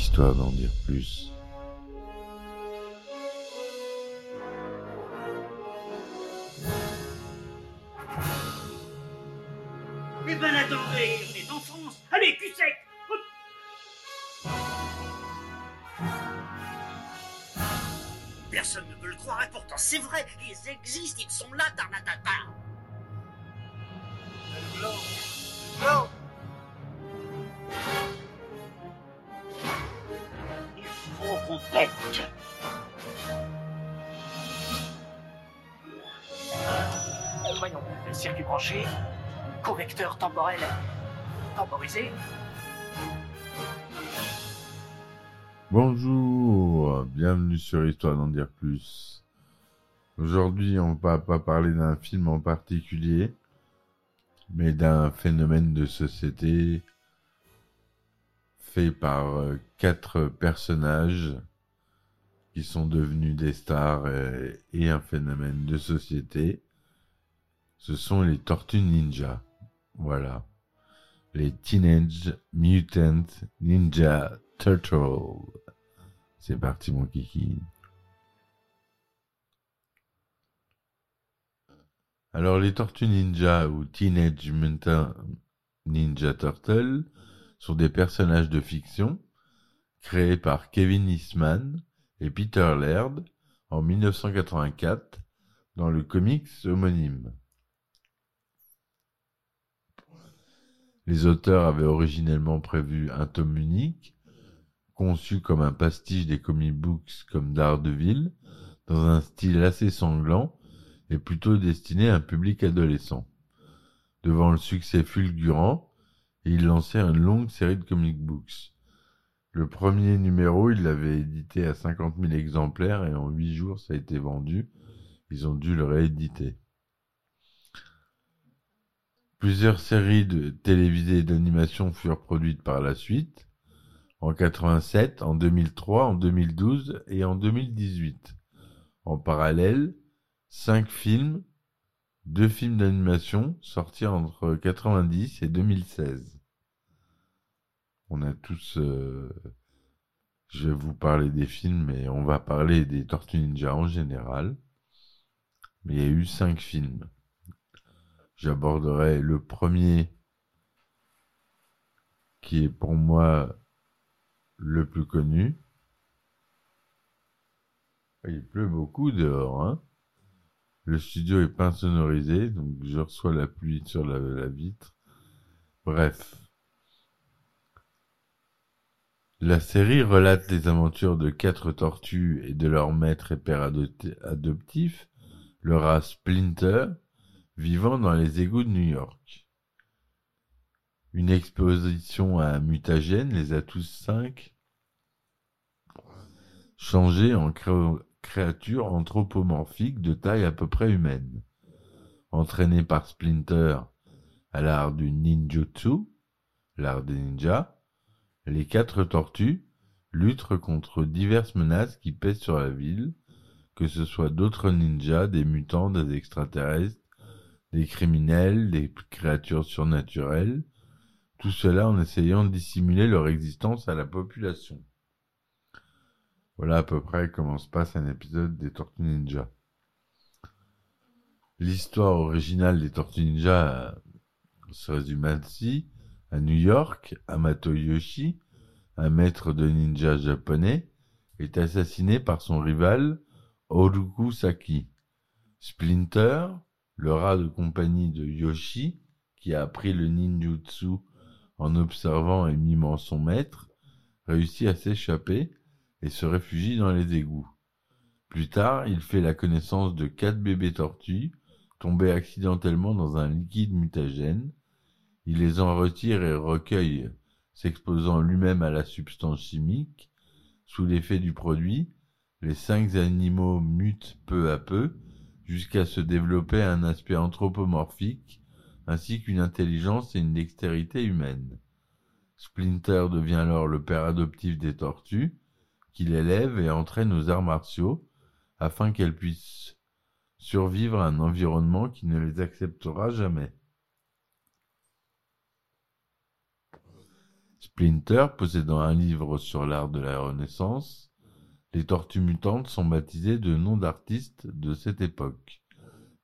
Histoire d'en dire plus. Eh ben attendez, on est en France Allez, cul sec. Personne ne veut le croire et pourtant c'est vrai, ils existent, ils sont là, Tarnatata Circuit branché, correcteur temporel temporisé. Bonjour, bienvenue sur Histoire d'en dire plus. Aujourd'hui, on va pas parler d'un film en particulier, mais d'un phénomène de société fait par euh, quatre personnages qui sont devenus des stars et, et un phénomène de société. Ce sont les Tortues Ninja. Voilà. Les Teenage Mutant Ninja Turtles. C'est parti mon kiki. Alors les Tortues Ninja ou Teenage Mutant Ninja Turtles sont des personnages de fiction créés par Kevin Eastman et Peter Laird en 1984 dans le comics homonyme. Les auteurs avaient originellement prévu un tome unique, conçu comme un pastiche des comic books comme Daredevil, dans un style assez sanglant et plutôt destiné à un public adolescent. Devant le succès fulgurant, il lançait une longue série de comic books. Le premier numéro, il l'avait édité à 50 000 exemplaires et en 8 jours, ça a été vendu. Ils ont dû le rééditer. Plusieurs séries de télévisées et d'animation furent produites par la suite, en 87, en 2003, en 2012 et en 2018. En parallèle, cinq films, deux films d'animation sortis entre 90 et 2016. On a tous... euh, Je vais vous parler des films, mais on va parler des Tortues Ninja en général. Mais il y a eu cinq films. J'aborderai le premier qui est pour moi le plus connu. Il pleut beaucoup dehors, hein. Le studio est pas insonorisé, donc je reçois la pluie sur la, vitre. Bref. La série relate les aventures de quatre tortues et de leur maître et père adopti- adoptif, le rat Splinter, vivant dans les égouts de New York. Une exposition à un mutagène les a tous cinq changés en cré- créatures anthropomorphiques de taille à peu près humaine. Entraînés par Splinter à l'art du ninjutsu, l'art des ninjas, les quatre tortues luttent contre diverses menaces qui pèsent sur la ville, que ce soit d'autres ninjas, des mutants, des extraterrestres, des criminels, des créatures surnaturelles, tout cela en essayant de dissimuler leur existence à la population. Voilà à peu près comment se passe un épisode des Tortues Ninja. L'histoire originale des Tortues Ninja euh, se résume ainsi. À New York, Amato Yoshi, un maître de ninja japonais, est assassiné par son rival Oruku Saki. Splinter, le rat de compagnie de Yoshi, qui a appris le ninjutsu en observant et mimant son maître, réussit à s'échapper et se réfugie dans les égouts. Plus tard, il fait la connaissance de quatre bébés tortues tombés accidentellement dans un liquide mutagène. Il les en retire et recueille, s'exposant lui-même à la substance chimique. Sous l'effet du produit, les cinq animaux mutent peu à peu jusqu'à se développer un aspect anthropomorphique ainsi qu'une intelligence et une dextérité humaine. Splinter devient alors le père adoptif des tortues, qu'il élève et entraîne aux arts martiaux afin qu'elles puissent survivre à un environnement qui ne les acceptera jamais. Splinter possédant un livre sur l'art de la Renaissance, les tortues mutantes sont baptisées de noms d'artistes de cette époque.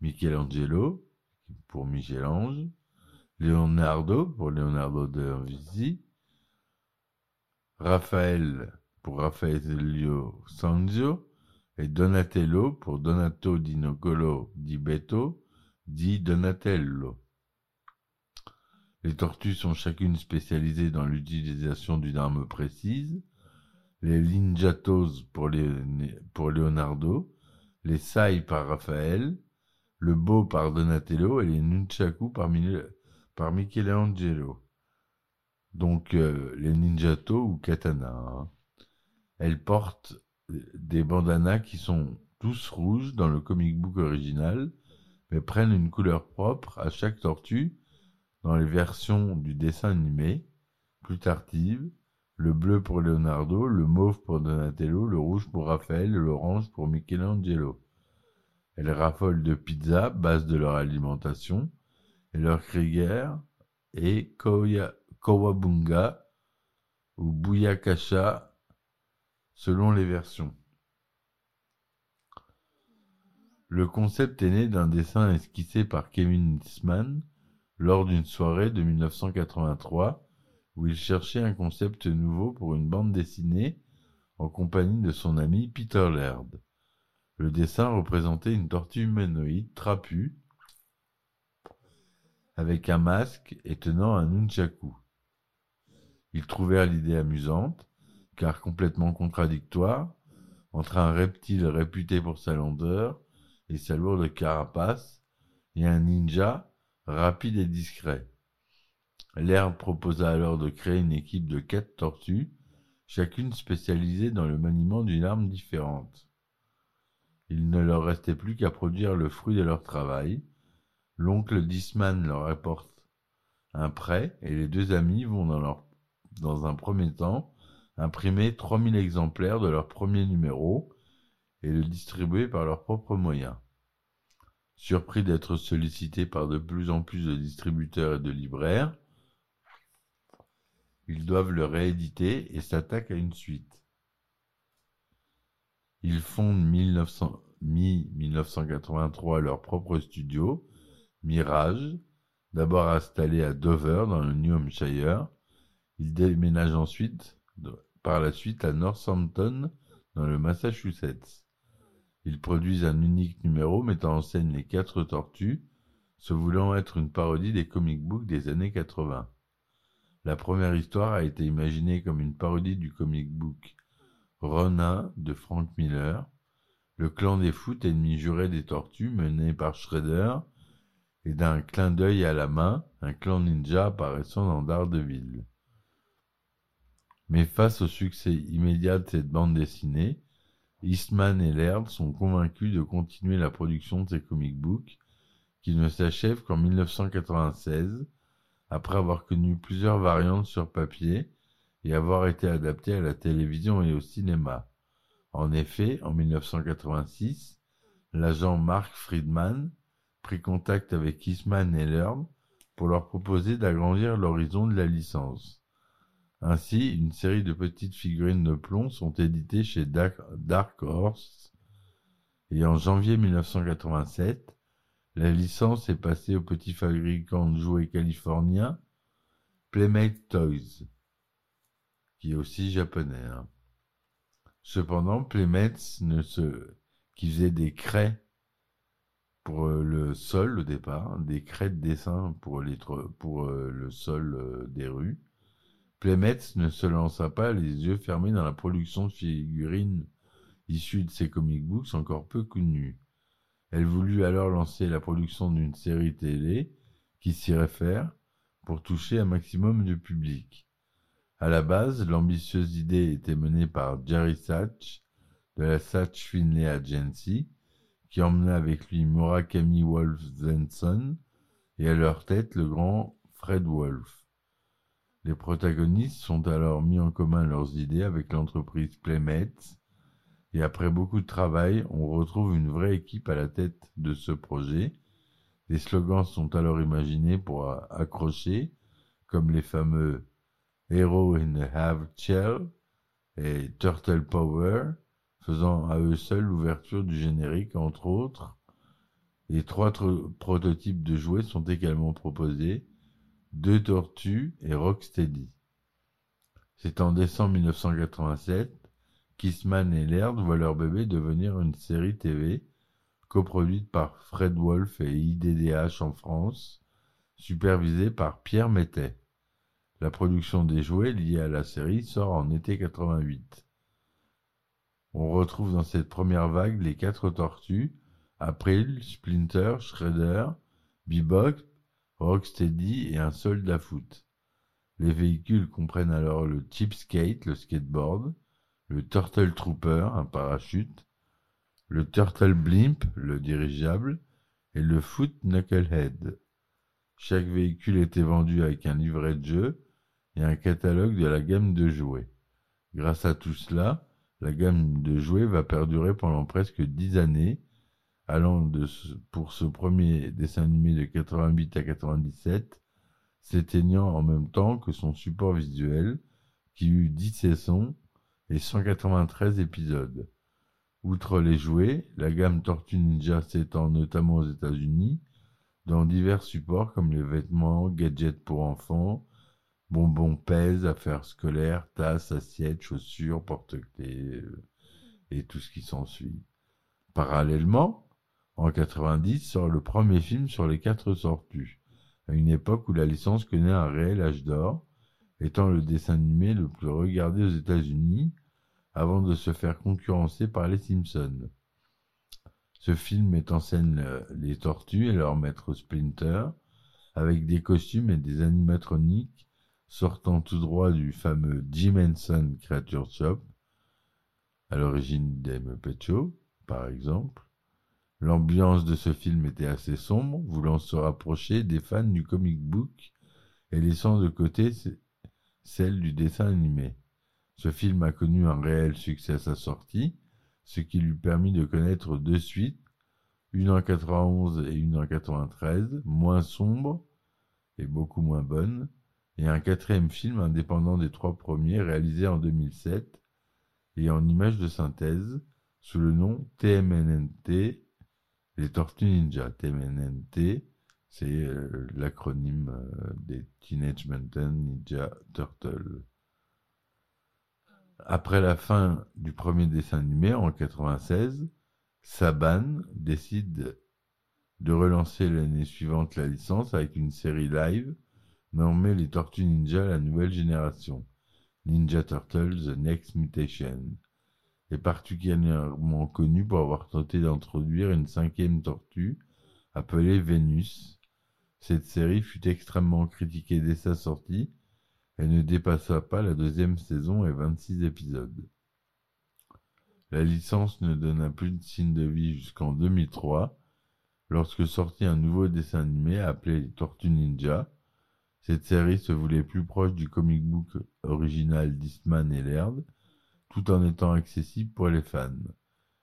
Michelangelo, pour Michel-Ange, Leonardo, pour Leonardo da Vinci, Raphaël, pour Raffaello Sanzio, et Donatello, pour Donato di Nicolo di Beto, dit Donatello. Les tortues sont chacune spécialisées dans l'utilisation d'une arme précise, les Linjatos pour, pour Leonardo, les Sai par Raphaël, le Beau par Donatello et les Nunchaku par, par Michelangelo. Donc euh, les ninjato ou katana. Hein. Elles portent des bandanas qui sont tous rouges dans le comic book original, mais prennent une couleur propre à chaque tortue dans les versions du dessin animé, plus tardives, le bleu pour Leonardo, le mauve pour Donatello, le rouge pour Raphaël et l'orange pour Michelangelo. Elles raffolent de pizza, base de leur alimentation, et leur Krieger est Kawabunga ou Buyakasha selon les versions. Le concept est né d'un dessin esquissé par Kevin Eastman lors d'une soirée de 1983 où il cherchait un concept nouveau pour une bande dessinée en compagnie de son ami Peter Laird. Le dessin représentait une tortue humanoïde trapue avec un masque et tenant un nunchaku. Ils trouvèrent l'idée amusante, car complètement contradictoire, entre un reptile réputé pour sa lenteur et sa lourde carapace, et un ninja rapide et discret. L'herbe proposa alors de créer une équipe de quatre tortues, chacune spécialisée dans le maniement d'une arme différente. Il ne leur restait plus qu'à produire le fruit de leur travail. L'oncle Disman leur apporte un prêt et les deux amis vont dans, dans un premier temps imprimer 3000 exemplaires de leur premier numéro et le distribuer par leurs propres moyens. Surpris d'être sollicités par de plus en plus de distributeurs et de libraires, ils doivent le rééditer et s'attaquent à une suite. Ils fondent mi-1983 leur propre studio, Mirage, d'abord installé à Dover dans le New Hampshire. Ils déménagent ensuite, par la suite, à Northampton dans le Massachusetts. Ils produisent un unique numéro mettant en scène les quatre tortues, se voulant être une parodie des comic books des années 80. La première histoire a été imaginée comme une parodie du comic book Ronin de Frank Miller, le clan des foot ennemi juré des tortues mené par Shredder, et d'un clin d'œil à la main, un clan ninja apparaissant dans Daredevil. Mais face au succès immédiat de cette bande dessinée, Eastman et Laird sont convaincus de continuer la production de ces comic books, qui ne s'achèvent qu'en 1996, après avoir connu plusieurs variantes sur papier et avoir été adapté à la télévision et au cinéma. En effet, en 1986, l'agent Mark Friedman prit contact avec Eastman et Lerm pour leur proposer d'agrandir l'horizon de la licence. Ainsi, une série de petites figurines de plomb sont éditées chez Dark Horse et en janvier 1987, la licence est passée au petit fabricant de jouets californien Playmate Toys qui est aussi japonais. Hein. Cependant, Playmates ne se... qui faisait des craies pour euh, le sol au départ, des craies de dessin pour, pour euh, le sol euh, des rues. Playmates ne se lança pas les yeux fermés dans la production de figurines issues de ses comic books encore peu connues. Elle voulut alors lancer la production d'une série télé qui s'y réfère pour toucher un maximum de public. À la base, l'ambitieuse idée était menée par Jerry Sachs de la Sachs Finlay Agency, qui emmena avec lui Murakami Wolf Zenson et à leur tête le grand Fred Wolf. Les protagonistes sont alors mis en commun leurs idées avec l'entreprise Playmates, et après beaucoup de travail, on retrouve une vraie équipe à la tête de ce projet. Des slogans sont alors imaginés pour accrocher, comme les fameux Hero in a Half Shell et Turtle Power, faisant à eux seuls l'ouverture du générique, entre autres. Les trois prototypes de jouets sont également proposés, deux tortues et Rocksteady. C'est en décembre 1987 Kissman et Laird voient leur bébé devenir une série TV coproduite par Fred Wolf et IDDH en France, supervisée par Pierre Mettet. La production des jouets liés à la série sort en été 88. On retrouve dans cette première vague les quatre tortues, April, Splinter, Shredder, Bebop, Rocksteady et un soldat foot. Les véhicules comprennent alors le Skate, le skateboard, le Turtle Trooper, un parachute, le Turtle Blimp, le dirigeable, et le Foot Knucklehead. Chaque véhicule était vendu avec un livret de jeu et un catalogue de la gamme de jouets. Grâce à tout cela, la gamme de jouets va perdurer pendant presque dix années, allant de pour ce premier dessin animé de 88 à 97, s'éteignant en même temps que son support visuel, qui eut dix saisons et 193 épisodes. Outre les jouets, la gamme Tortue Ninja s'étend notamment aux États-Unis dans divers supports comme les vêtements, gadgets pour enfants, bonbons pèse, affaires scolaires, tasses, assiettes, chaussures, porte-clés euh, et tout ce qui s'ensuit. Parallèlement, en 90 sort le premier film sur les quatre tortues, à une époque où la licence connaît un réel âge d'or, étant le dessin animé le plus regardé aux États-Unis avant de se faire concurrencer par les Simpsons. Ce film met en scène euh, les tortues et leur maître Splinter, avec des costumes et des animatroniques sortant tout droit du fameux Jim Henson Creature Shop, à l'origine des Muppet par exemple. L'ambiance de ce film était assez sombre, voulant se rapprocher des fans du comic book et laissant de côté celle du dessin animé. Ce film a connu un réel succès à sa sortie, ce qui lui permit de connaître deux suites, une en 91 et une en 93, moins sombres et beaucoup moins bonnes, et un quatrième film indépendant des trois premiers réalisé en 2007 et en image de synthèse sous le nom TMNNT, les Tortues Ninja. TMNNT, c'est euh, l'acronyme euh, des Teenage Mutant Ninja Turtles. Après la fin du premier dessin animé en 96, Saban décide de relancer l'année suivante la licence avec une série live nommée Les Tortues Ninja la nouvelle génération, Ninja Turtles The Next Mutation, est particulièrement connu pour avoir tenté d'introduire une cinquième tortue appelée Vénus. Cette série fut extrêmement critiquée dès sa sortie elle ne dépassa pas la deuxième saison et 26 épisodes. La licence ne donna plus de signe de vie jusqu'en 2003, lorsque sortit un nouveau dessin animé appelé Tortue Ninja. Cette série se voulait plus proche du comic book original d'Eastman et Laird, tout en étant accessible pour les fans.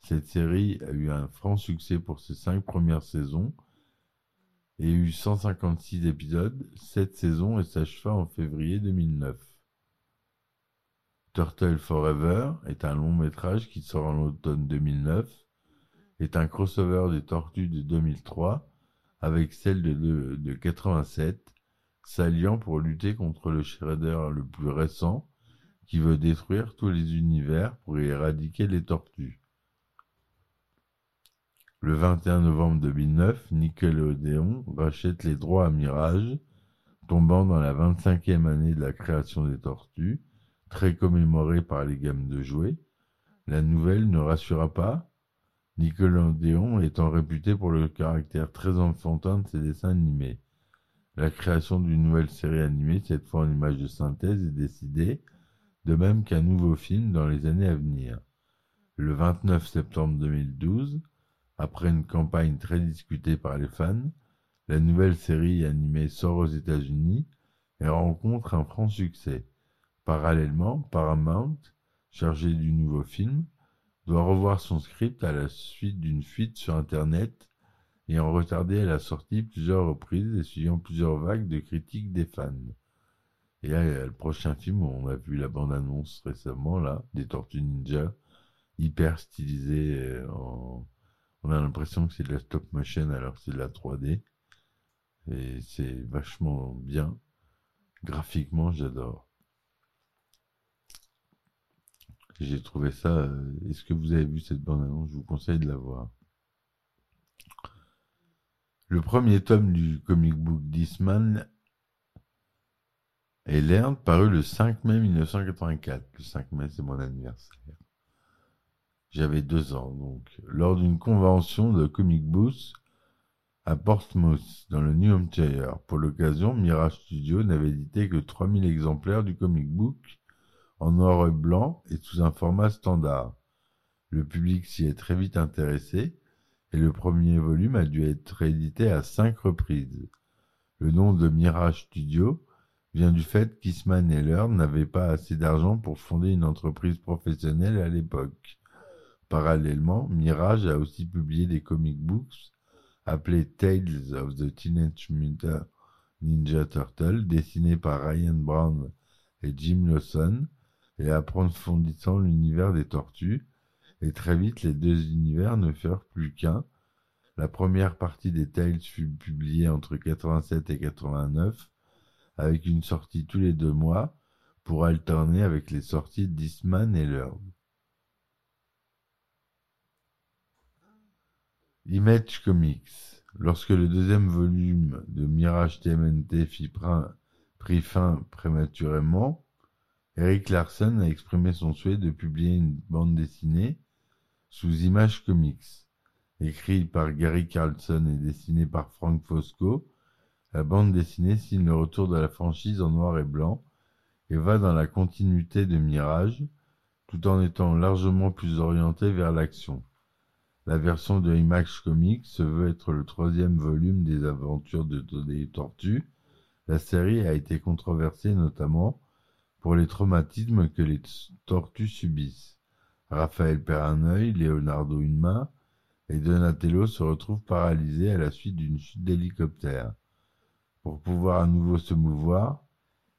Cette série a eu un franc succès pour ses cinq premières saisons, et eut 156 épisodes, 7 saisons et s'acheva en février 2009. Turtle Forever est un long métrage qui sort en automne 2009, est un crossover des Tortues de 2003 avec celle de, de 87, s'alliant pour lutter contre le Shredder le plus récent qui veut détruire tous les univers pour éradiquer les tortues. Le 21 novembre 2009, Nickelodeon rachète les droits à Mirage, tombant dans la 25e année de la création des Tortues, très commémorée par les gammes de jouets. La nouvelle ne rassura pas, Nickelodeon étant réputé pour le caractère très enfantin de ses dessins animés. La création d'une nouvelle série animée, cette fois en image de synthèse, est décidée, de même qu'un nouveau film dans les années à venir. Le 29 septembre 2012, après une campagne très discutée par les fans, la nouvelle série animée sort aux États-Unis et rencontre un franc succès. Parallèlement, Paramount, chargé du nouveau film, doit revoir son script à la suite d'une fuite sur Internet ayant retardé la sortie plusieurs reprises et suivant plusieurs vagues de critiques des fans. Et là, il y a le prochain film, on a vu la bande-annonce récemment, là, des Tortues Ninja, hyper stylisé. euh, en- On a l'impression que c'est de la stop motion alors que c'est de la 3D. Et c'est vachement bien. Graphiquement, j'adore. J'ai trouvé ça. euh, Est-ce que vous avez vu cette bande-annonce? Je vous conseille de la voir. Le premier tome du comic book Disman est Learn, paru le 5 mai 1984. Le 5 mai, c'est mon anniversaire. J'avais deux ans, donc. Lors d'une convention de comic books à Portsmouth, dans le New Hampshire. Pour l'occasion, Mirage Studio n'avait édité que 3000 exemplaires du comic book en noir et blanc et sous un format standard. Le public s'y est très vite intéressé et le premier volume a dû être réédité à cinq reprises. Le nom de Mirage Studio vient du fait qu'Eastman et Learn n'avaient pas assez d'argent pour fonder une entreprise professionnelle à l'époque. Parallèlement, Mirage a aussi publié des comic books appelés Tales of the Teenage Mutant Ninja Turtle, dessinés par Ryan Brown et Jim Lawson, et approfondissant l'univers des tortues, et très vite les deux univers ne furent plus qu'un. La première partie des Tales fut publiée entre 87 et 89, avec une sortie tous les deux mois, pour alterner avec les sorties d'Eastman et Learn. Image Comics. Lorsque le deuxième volume de Mirage TMNT fit prit fin prématurément, Eric Larson a exprimé son souhait de publier une bande dessinée sous Image Comics. Écrit par Gary Carlson et dessiné par Frank Fosco, la bande dessinée signe le retour de la franchise en noir et blanc et va dans la continuité de Mirage, tout en étant largement plus orientée vers l'action. La version de Image Comics se veut être le troisième volume des aventures de des Tortues. La série a été controversée notamment pour les traumatismes que les tortues subissent. Raphaël perd un œil, Leonardo une main, et Donatello se retrouve paralysé à la suite d'une chute d'hélicoptère. Pour pouvoir à nouveau se mouvoir,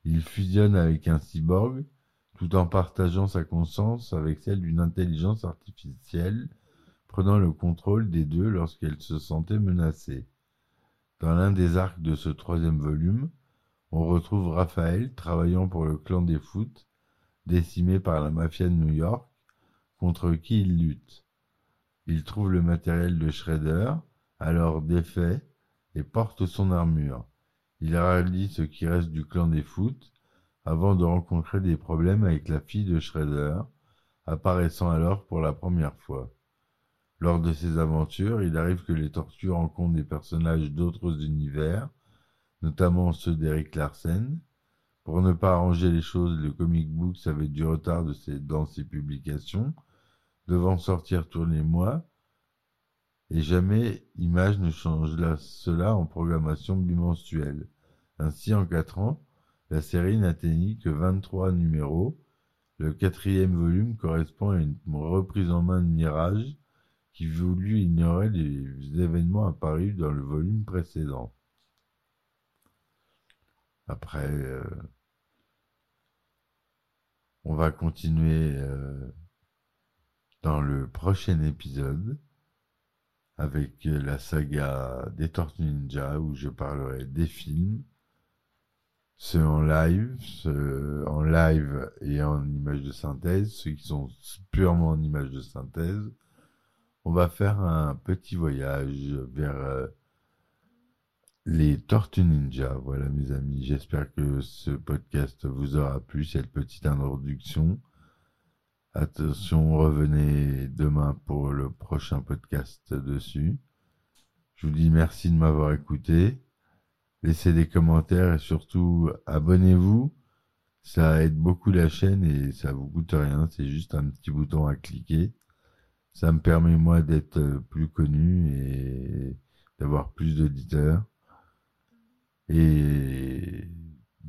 il fusionne avec un cyborg, tout en partageant sa conscience avec celle d'une intelligence artificielle, prenant le contrôle des deux lorsqu'elle se sentait menacée. Dans l'un des arcs de ce troisième volume, on retrouve Raphaël travaillant pour le clan des foot, décimé par la mafia de New York, contre qui il lutte. Il trouve le matériel de Shredder, alors défait, et porte son armure. Il rallie ce qui reste du clan des foot, avant de rencontrer des problèmes avec la fille de Shredder, apparaissant alors pour la première fois. Lors de ces aventures, il arrive que les tortues rencontrent des personnages d'autres univers, notamment ceux d'Eric Larsen. Pour ne pas arranger les choses, le comic book avait du retard ses- dans ses publications, devant sortir tous les mois, et jamais Image ne change cela en programmation bimensuelle. Ainsi, en quatre ans, la série n'atteignit que 23 numéros. Le quatrième volume correspond à une reprise en main de Mirage, qui voulut ignorer les événements apparus dans le volume précédent. Après, euh, on va continuer euh, dans le prochain épisode avec la saga des Tortues Ninja où je parlerai des films, ceux en live, ceux en live et en image de synthèse, ceux qui sont purement en image de synthèse. On va faire un petit voyage vers euh, les Tortues Ninja. Voilà mes amis, j'espère que ce podcast vous aura plu, cette petite introduction. Attention, revenez demain pour le prochain podcast dessus. Je vous dis merci de m'avoir écouté. Laissez des commentaires et surtout abonnez-vous. Ça aide beaucoup la chaîne et ça vous coûte rien. C'est juste un petit bouton à cliquer. Ça me permet moi d'être euh, plus connu et d'avoir plus d'auditeurs. Et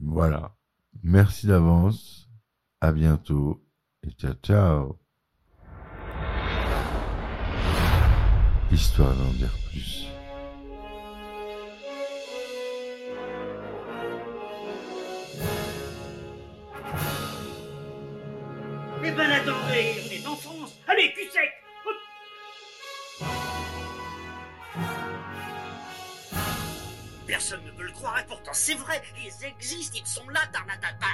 voilà. Merci d'avance. À bientôt. Et ciao ciao. Histoire d'en dire plus. Eh ben attendez, on est en France Allez, cul sec Personne ne peut le croire et pourtant c'est vrai, ils existent, ils sont là, Tarnatata.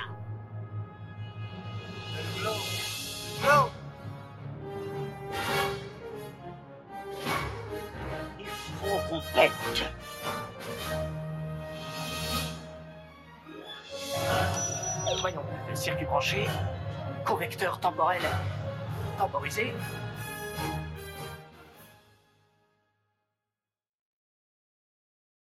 Il faut qu'on pète Voyons, circuit branché, correcteur temporel temporisé,